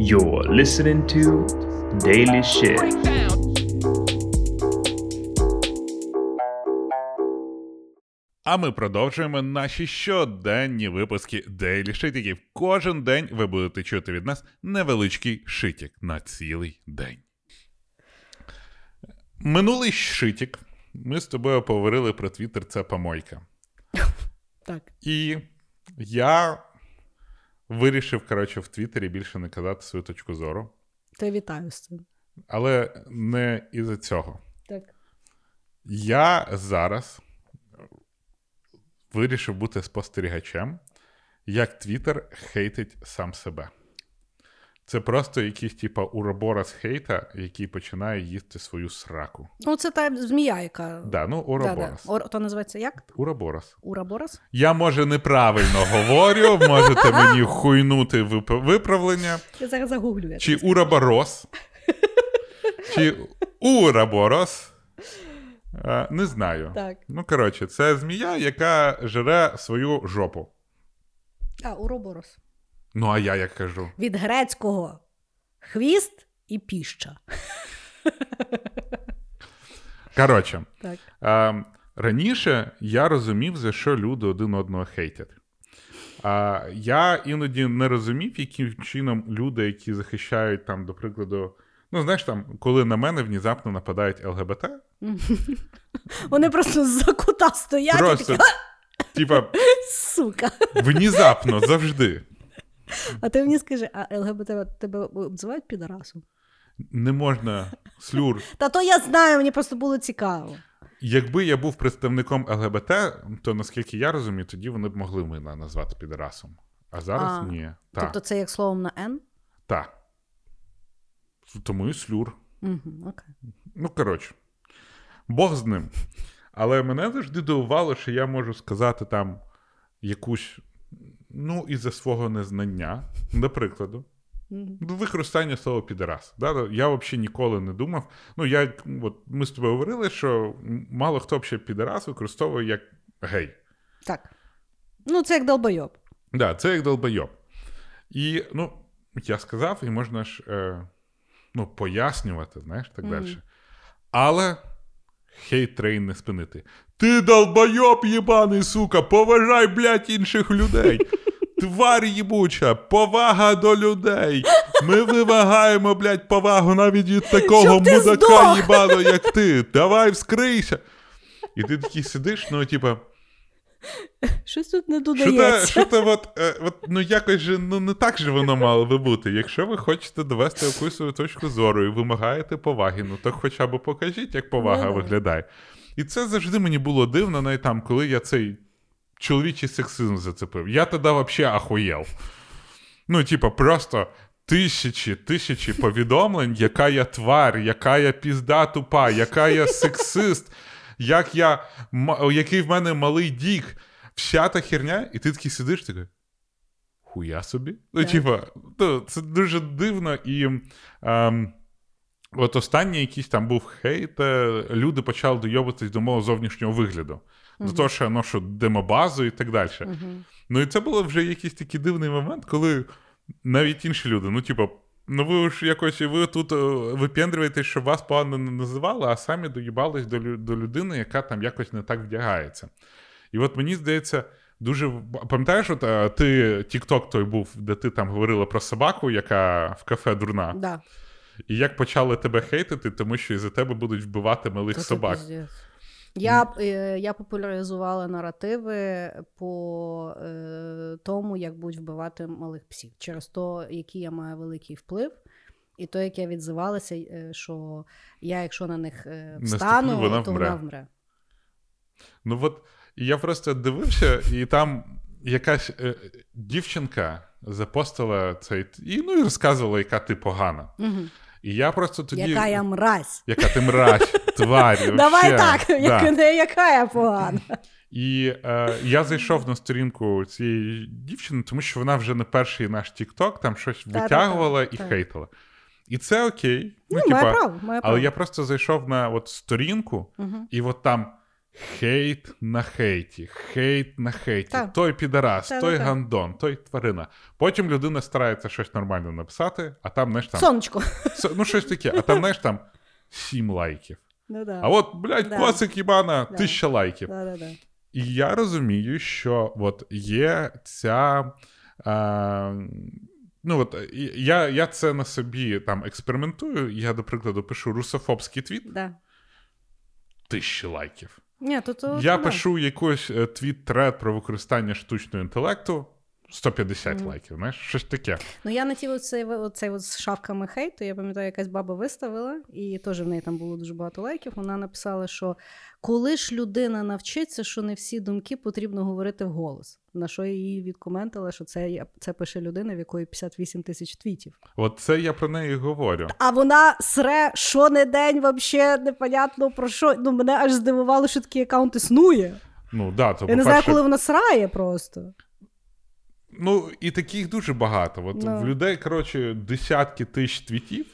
You're listening to Daily Shit. А ми продовжуємо наші щоденні випуски Daily Шитіків. Кожен день ви будете чути від нас невеличкий шитік на цілий день. Минулий шитік. Ми з тобою поговорили про твіттер це помойка. Так. І я вирішив, коротше, в Твіттері більше не казати свою точку зору. Та вітаю з цим. Але не із-за цього. Так. Я зараз вирішив бути спостерігачем, як Твіттер хейтить сам себе. Це просто якийсь, типа, уроборос хейта, який починає їсти свою сраку. Ну, це та змія, яка. Да, ну, уроборос. Да, да. Ор... То називається як? Уроборос. Ураборос? Я, може, неправильно говорю, можете мені хуйнути виправлення. Я зараз загуглю. Я Чи тобі ураборос, чи ураборос. Не знаю. Так. Ну, коротше, це змія, яка жере свою жопу. А, уроборос. Ну, а я як кажу. Від грецького хвіст і піща. Коротше, Так. а, раніше я розумів, за що люди один одного хейтять. А я іноді не розумів, яким чином люди, які захищають там, до прикладу, ну знаєш, там, коли на мене внезапно нападають ЛГБТ, Вони просто з-за кута стоять просто, типа, сука. внезапно, завжди. А ти мені скажи, а ЛГБТ тебе обзивають підарасом? Не можна слюр. Та то я знаю, мені просто було цікаво. Якби я був представником ЛГБТ, то наскільки я розумію, тоді вони б могли мене назвати підарасом. А зараз А, ні. Так. Тобто це як словом на Н? Так. Тому і слюр. Угу, окей. Ну, коротше, Бог з ним. Але мене завжди дивувало, що я можу сказати там якусь, ну, із-за свого незнання, до прикладу. Використання слова підарас. Да? Я взагалі ніколи не думав. Ну, я, от, ми з тобою говорили, що мало хто взагалі підарас використовує як гей. Так. Ну, це як долбойоб. Да, це як долбойоб. І, ну, я сказав, і можна ж е, ну, пояснювати, знаєш, так Мгм. далі. Але хейт трейн не спинити. Ти долбойоб, єбаний, сука, поважай, блядь, інших людей. Твар їбуча, повага до людей. Ми вимагаємо, блядь, повагу навіть від такого мудака їбаного, як ти. Давай вскрийся. І ти такий сидиш, ну, типа. Щось тут не Що то, додається. що то от, е, от, ну якось же ну, не так же воно мало би бути. Якщо ви хочете довести якусь свою точку зору і вимагаєте поваги, ну то хоча б покажіть, як повага Ну, да. виглядає. І це завжди мені було дивно, навіть там, коли я цей чоловічий сексизм зацепив. Я тоді взагалі ахуєв. Ну, типа, просто. Тисячі, тисячі повідомлень, яка я тварь, яка я пізда тупа, яка я сексист, як я, який в мене малий дік. Вся та херня, і ти такий сидиш, такий. Хуя собі? Ну, типа, це дуже дивно. І ем, от останній якийсь там був хейт, е, люди почали дойобитись до мого зовнішнього вигляду. До того, що я ношу демобазу і так далі. Мгм. Ну і це було вже якийсь такий дивний момент, коли навіть інші люди, ну, типу, ну ви ж якось ви тут е, випендрюєтесь, що вас погано не називали, а самі доїбались до, до людини, яка там якось не так вдягається. І от мені здається, дуже. Пам'ятаєш, от е, ти Тікток той був, де ти там говорила про собаку, яка в кафе дурна, Да. і як почали тебе хейтити, тому що із-за тебе будуть вбивати малих Та це собак. пиздець. Я, е, я популяризувала наративи по е, тому, як будуть вбивати малих псів, через то, який я маю великий вплив, і то, як я відзивалася, е, що я, якщо на них встану, вона то вмре. вона вмре. Ну от я просто дивився, і там якась е, дівчинка запостила цей і ну і розказувала, яка ти погана. Угу. І я просто тоді. Яка я мразь. Яка ти мразь, тварь. Давай так, як, не яка я погана. І е, я зайшов на сторінку цієї дівчини, тому що вона вже не перший наш Тікток, там щось витягувала і хейтила. І це окей. Ну, типа, має право, має право. але я просто зайшов на от сторінку, угу. і от там Хейт на хейті, хейт на хейті. Так. Той підарас, Так, той так. гандон, той тварина. Потім людина старається щось нормально написати, а там, знаєш, там. Сонечко. Ну, щось таке, а там, знаєш, там сім лайків. Ну, да. А от, блядь, Да. коцик Ібана, Да. тисяча лайків. Да, да, да. І я розумію, що от є ця. А, ну, от, я, я це на собі там експериментую. Я, до прикладу, пишу русофобський твіт, Да. тисячі лайків. Ні, то, то, Я то, пишу якийсь е, твіт-тред про використання штучного інтелекту. 150 Мгм. лайків, знаєш, щось таке. Ну, я на ті оцей, оцей от з шавками хейту, я пам'ятаю, якась баба виставила, і теж в неї там було дуже багато лайків. Вона написала, що коли ж людина навчиться, що не всі думки потрібно говорити вголос. На що я їй відкоментила, що це, я- це пише людина, в якої 58 тисяч твітів. От це я про неї говорю. А вона сре, що не день, взагалі непонятно про що. Ну, мене аж здивувало, що такий аккаунт існує. Ну, да, то, Я не знаю, коли вона срає просто. Ну, і таких дуже багато. От Ну. в людей, коротше, десятки тисяч твітів.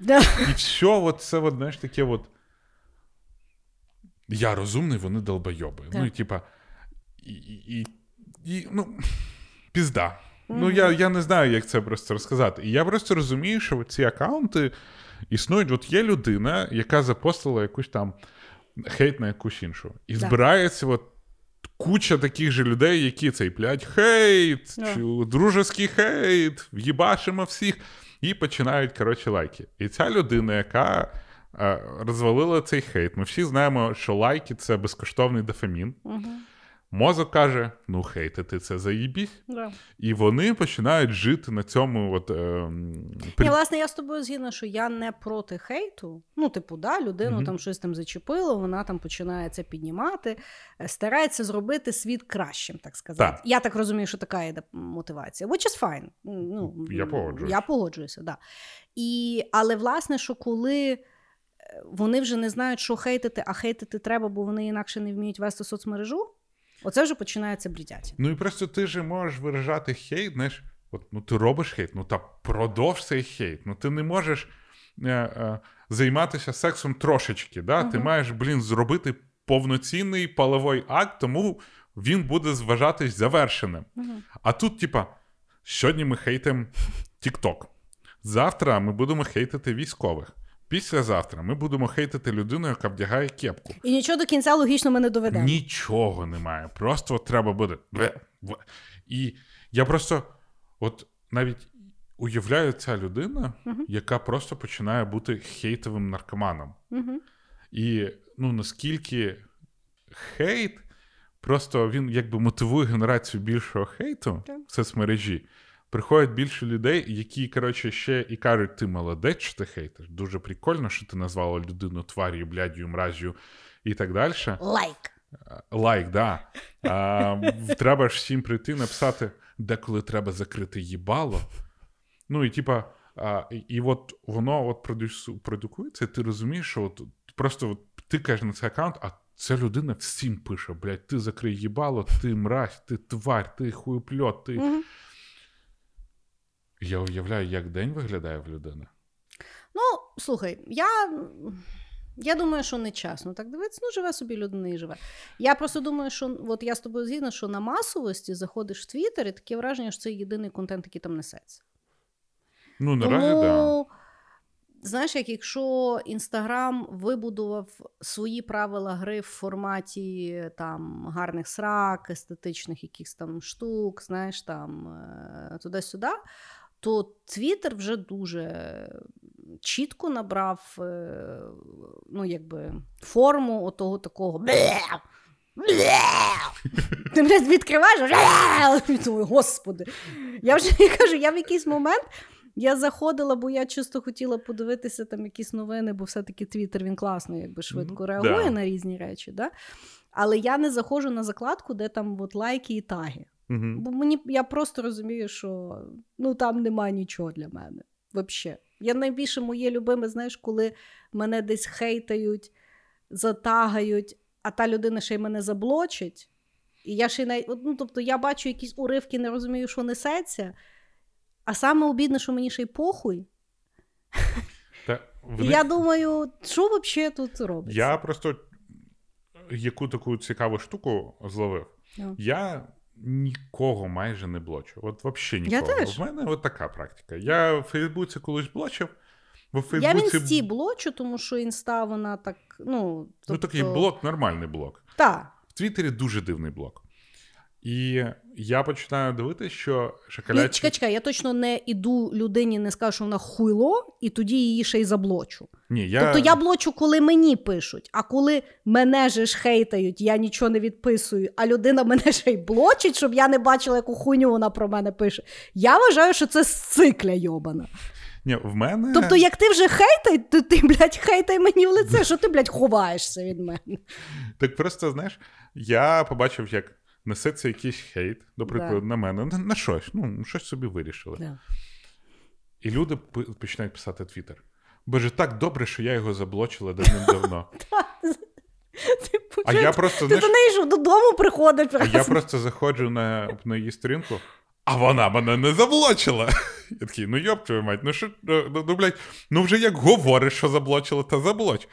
Да. І все, от це, от, знаєш, таке от. Я розумний, вони долбойоби. Так. Ну, і типа. І, і, і, ну, пізда. Ну, я, я не знаю, як це просто розказати. І я просто розумію, що ці аккаунти існують. От є людина, яка запостила якусь там хейт на якусь іншу. І Так. збирається от куча таких же людей, які цей блядь, хейт, yeah. чи дружеский хейт, в'їбашимо всіх. І починають, коротше, лайки. І ця людина, яка е, розвалила цей хейт, ми всі знаємо, що лайки це безкоштовний дофамін. Угу. Мозок каже: ну, хейтити це заїбісь. Да. І вони починають жити на цьому. От, е, Ні, власне, я з тобою згідна, що я не проти хейту. Ну, типу, да, людину Мгм. там щось там зачепило, вона там починає це піднімати, е, старається зробити світ кращим, так сказати. Так. Я так розумію, що така є мотивація. Which is fine. Ну, Я погоджуюсь. Я погоджуюся, да. І, але власне, що коли. е, Вони вже не знають, що хейтити, а хейтити треба, бо вони інакше не вміють вести соцмережу. Оце вже починається брідяті. Ну і просто ти же можеш виражати хейт, знаєш, от, ну ти робиш хейт, ну та продовж цей хейт. Ну ти не можеш е, е, займатися сексом трошечки. Да? Ти маєш, блін, зробити повноцінний половий акт, тому він буде зважатись завершеним. Угу. А тут, типа, сьогодні ми хейтимо TikTok. Завтра ми будемо хейтити військових. Післязавтра ми будемо хейтити людину, яка вдягає кепку. І нічого до кінця логічно ми не доведемо. Нічого немає. Просто от треба буде. І я просто от навіть уявляю ця людина, Мгм. яка просто починає бути хейтовим наркоманом. Угу. І ну наскільки хейт, просто він якби мотивує генерацію більшого хейту в соцмережі. Приходять більше людей, які, коротше, ще і кажуть, ти молодець, що ти хейтиш. Дуже прикольно, що ти назвала людину тварію, блядю, мразю і так далі. Лайк. Лайк, да. А, треба ж всім прийти, написати, деколи треба закрити їбало. Ну і типа, а, і, от воно от продукується, і ти розумієш, що от просто от, ти кажеш на цей аккаунт, а ця людина всім пише: блядь, ти закрий їбало, ти мразь, ти тварь, ти хуйпльот, ти. Угу. Я уявляю, як день виглядає в людини. Ну, слухай, я. Я думаю, що не чесно так дивитися, ну живе собі людина і живе. Я просто думаю, що от я з тобою згідна, що на масовості заходиш в Твіттер, і таке враження, що це єдиний контент, який там несеться. Ну, наразі. Да. Знаєш, як якщо Інстаграм вибудував свої правила гри в форматі там гарних срак, естетичних якихось там штук, знаєш, там е, туди-сюди, то Твіттер вже дуже чітко набрав е, ну, якби, форму отого такого. Ти блядь, відкриваєш, господи. Я вже я кажу, я в якийсь момент я заходила, бо я чисто хотіла подивитися там якісь новини, бо все-таки Твіттер він класно, якби швидко реагує да. на різні речі. Да? Але я не заходжу на закладку, де там от лайки і таги. Угу. Бо мені я просто розумію, що ну там немає нічого для мене. Взагалі. Я найбільше моє любиме, знаєш, коли мене десь хейтають, затагають, а та людина ще й мене заблочить. І я ще й най... ну, тобто я бачу якісь уривки, не розумію, що несеться. А саме обідне, що мені ще й похуй. Та, І вони- я думаю, що взагалі тут робиться? Я просто яку таку цікаву штуку зловив. Ну. Я нікого майже не блочу. От взагалі Я нікого. теж. В мене от така практика. Я в Фейсбуці колись блочив. Бо в Я в інсті блочу, тому що інста вона так. Ну, ну, такий блок, нормальний блок. Так. В Твіттері дуже дивний блок. І я починаю дивитися, що шоколадні... чекай, чекай, я точно не іду людині, не скажу, що вона хуйло, і тоді її ще й заблочу. Ні, я... Тобто я блочу, коли мені пишуть, а коли мене же ж хейтають, я нічого не відписую, а людина мене ще й блочить, щоб я не бачила, яку хуйню вона про мене пише. Я вважаю, що це сцикля йобана. Ні, в мене... Тобто, як ти вже хейтай, то ти, блядь, хейтай мені в лице, що ти, блядь, ховаєшся від мене. Так просто, знаєш, я побачив, як несеться якийсь хейт, до прикладу, Да. на мене, на, на щось, ну, щось собі вирішили. Да. І люди починають писати Твіттер. Боже, так добре, що я його заблочила давним-давно. А я ти- просто, ти до неї ж додому приходиш. а я просто заходжу на її сторінку, а вона мене не заблочила. Я такий, ну йоп твою мать, ну що, ну, ну, ну, блядь, ну вже як говориш, що заблочила, та заблоч.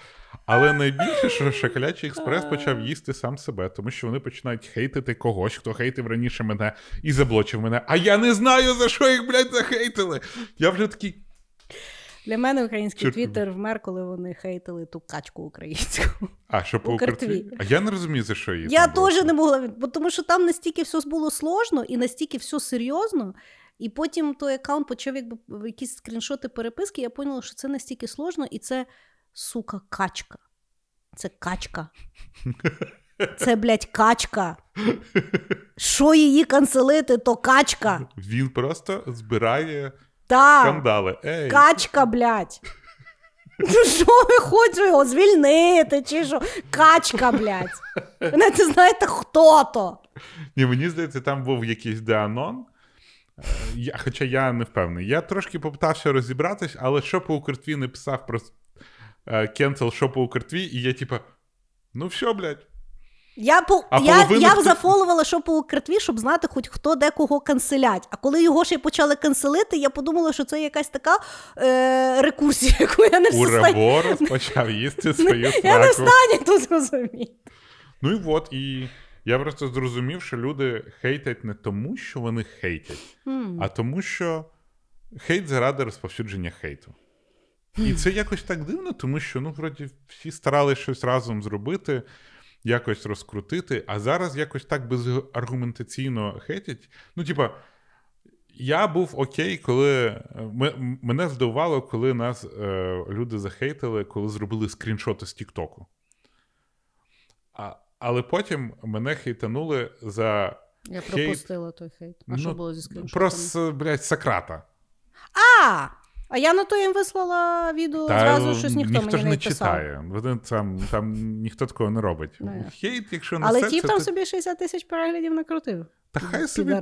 Але найбільше, що Шоколячий експрес почав їсти сам себе, тому що вони починають хейтити когось, хто хейтив раніше мене і заблочив мене. А я не знаю, за що їх, блядь, захейтили. Я вже такий. Для мене український Чорт. твіттер вмер, коли вони хейтили ту качку українську. А, що по Укртві. Укртві? А я не розумію, за що її. Я теж не могла, бо тому що там настільки все було сложно і настільки все серйозно. І потім той аккаунт почав якби якісь скріншоти переписки. Я поняла, що це настільки сложно, і це сука качка. Це качка. Це, блядь, качка. Що її канцелити, то качка. Він просто збирає Так. скандали. Ей, Качка, блядь. Ну що ви хочете його звільнити, чи що? Качка, блядь. Ви не знаєте, хто то. Ні, мені здається, там був якийсь деанон. Е, Я, хоча я не впевнений. Я трошки попитався розібратись, але що по Укртві не писав про кенсел, що по Укртві, і я типа, ну все, блядь. Я, по, А я, половину я зафоловала, що по Укртві, щоб знати, хоч хто де кого канцелять. А коли його ще й почали канцелити, я подумала, що це якась така е, рекурсія, яку я не в состоянні- почав їсти свою Я не в сраку. тут зрозуміти. Ну і от, і я просто зрозумів, що люди хейтять не тому, що вони хейтять, а тому, що хейт заради розповсюдження хейту. І це якось так дивно, тому що ну, вроді всі старалися щось разом зробити, якось розкрутити, а зараз якось так безаргументаційно хейтять. Ну, типа, я був окей, коли е, мене здивувало, коли нас е, люди захейтили, коли зробили скріншоти з Тіктоку. А, але потім мене хейтанули за Я Хейт. пропустила той хейт. А що Ну, було зі скріншотами? про, блядь, Сократа. А! А я на то їм вислала відео зразу, щось ніхто, ніхто мені ж не не читає. Там, там ніхто такого не робить. Ну, я. Хейт, якщо Але несеться, тіп там то... собі 60 тисяч переглядів накрутив. Та хай собі.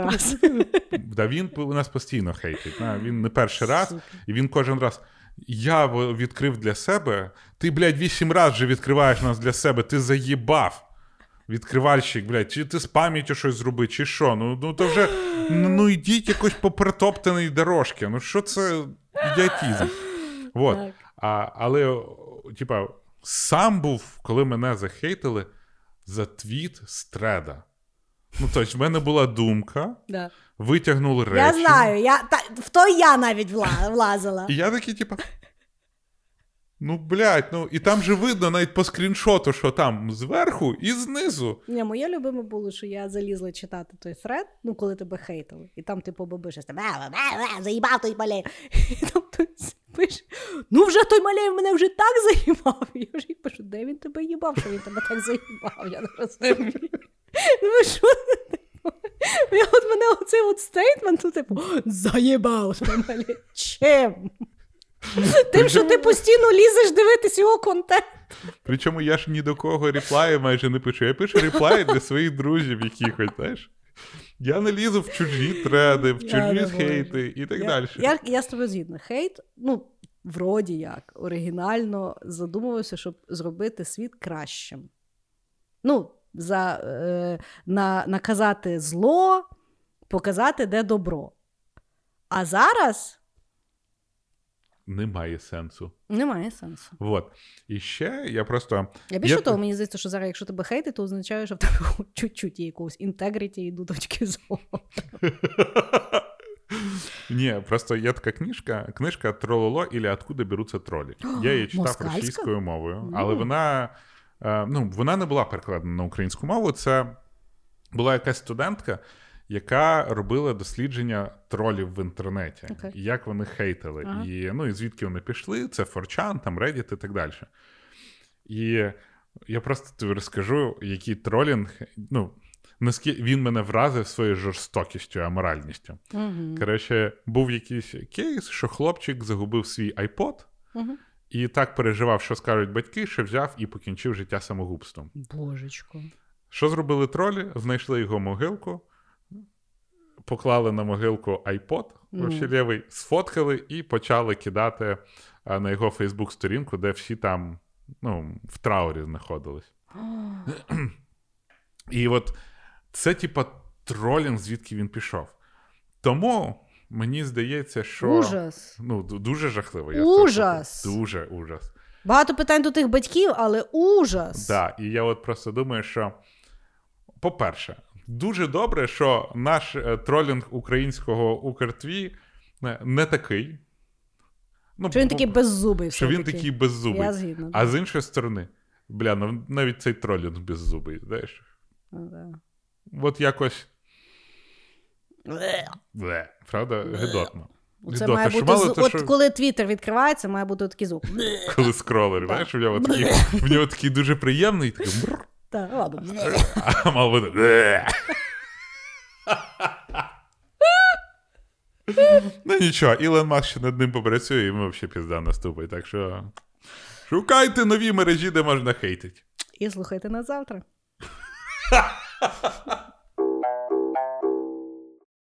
Да, він у нас постійно хейтить. Він не перший раз, і він кожен раз. Я відкрив для себе. Ти, блядь, вісім разів вже відкриваєш нас для себе, ти заїбав. Відкривальщик, блядь, чи ти з пам'яттю щось зроби, чи що? Ну, ну то вже ну, ну йдіть якось по притоптаній дорожці. Ну що це ідіотізм? Вот. А, але, типа, сам був, коли мене захейтили за твіт з треда. Ну, тобто, в мене була думка, Да. витягнули речі. Я знаю, я, та, в то я навіть вла, влазила. І я такий, типа. Ну, блядь, ну і там же видно навіть по скріншоту, що там зверху і знизу. Ні, моє любиме було, що я залізла читати той фред, ну коли тебе хейтили, і там типу «Бе, бе, бе, заїбав той малей. І там хтось пише: ну вже той малей мене вже так заїбав. Я вже їй пишу, де він тебе їбав, що він тебе так заїбав? Я не розумію. Ну що? типу? От мене оцей от стейтмент, ну, типу, заїбав той малей. Чим? Тим, що ти постійно лізеш дивитись його контент. Причому я ж ні до кого реплаї майже не пишу. Я пишу реплаї для своїх друзів якихось, знаєш. Я не лізу в чужі треди, в чужі хейти і так я, далі. Я, я з тобою згідна. Хейт, ну, вроді як, оригінально задумувався, щоб зробити світ кращим. Ну, за, е, на, наказати зло, показати, де добро. А зараз немає сенсу. Немає сенсу. Вот. І ще я просто. Я більше Я- того, мені здається, що зараз, якщо тебе хейтить, то означає, що в тебе чуть-чуть є якогось інтегріті і до точки зору. Ні, просто є така книжка, книжка Трололо ілі Откуда беруться тролі. Я її читав Москальська? російською мовою, але вона, е, ну, вона не була перекладена на українську мову. Це була якась студентка, яка робила дослідження тролів в інтернеті, Окей. і як вони хейтили. Ага. І, ну, і звідки вони пішли, це Форчан, там Reddit і так далі. І я просто тобі розкажу, який тролінг, ну, наскільки він мене вразив своєю жорстокістю, аморальністю. Мгм. Коротше, був якийсь кейс, що хлопчик загубив свій iPod Мгм. і так переживав, що скажуть батьки, що взяв і покінчив життя самогубством. Божечко. Що зробили тролі? Знайшли його могилку, поклали на могилку iPod Ну. вообще сфоткали і почали кидати а, на його Фейсбук-сторінку, де всі там ну, в траурі знаходились. І от це, типа, тролінг, звідки він пішов. Тому мені здається, що. Ужас. Ну, дуже жахливо. Я Ужас. скажу. Дуже ужас. Багато питань до тих батьків, але ужас. Да, і я от просто думаю, що, по-перше, дуже добре, що наш е, тролінг українського Укртві не, не такий. Ну, Що він такий беззубий. що він такий беззубий. Я згідна. А з іншої сторони, бля, ну навіть цей тролінг беззубий, знаєш. Ну, да. От якось. Бле, правда, гидотно. Це Гидотно, має бути мало з... то, От що- коли твіттер відкривається, має бути такий звук. Коли скролер, знаєш, в нього такий дуже приємний, такий, Так, ладно. мав бути. Ну нічого, Ілон Маск ще над ним попрацює, і ми взагалі пізда наступить. Так що шукайте нові мережі, де можна хейтити. І слухайте нас завтра.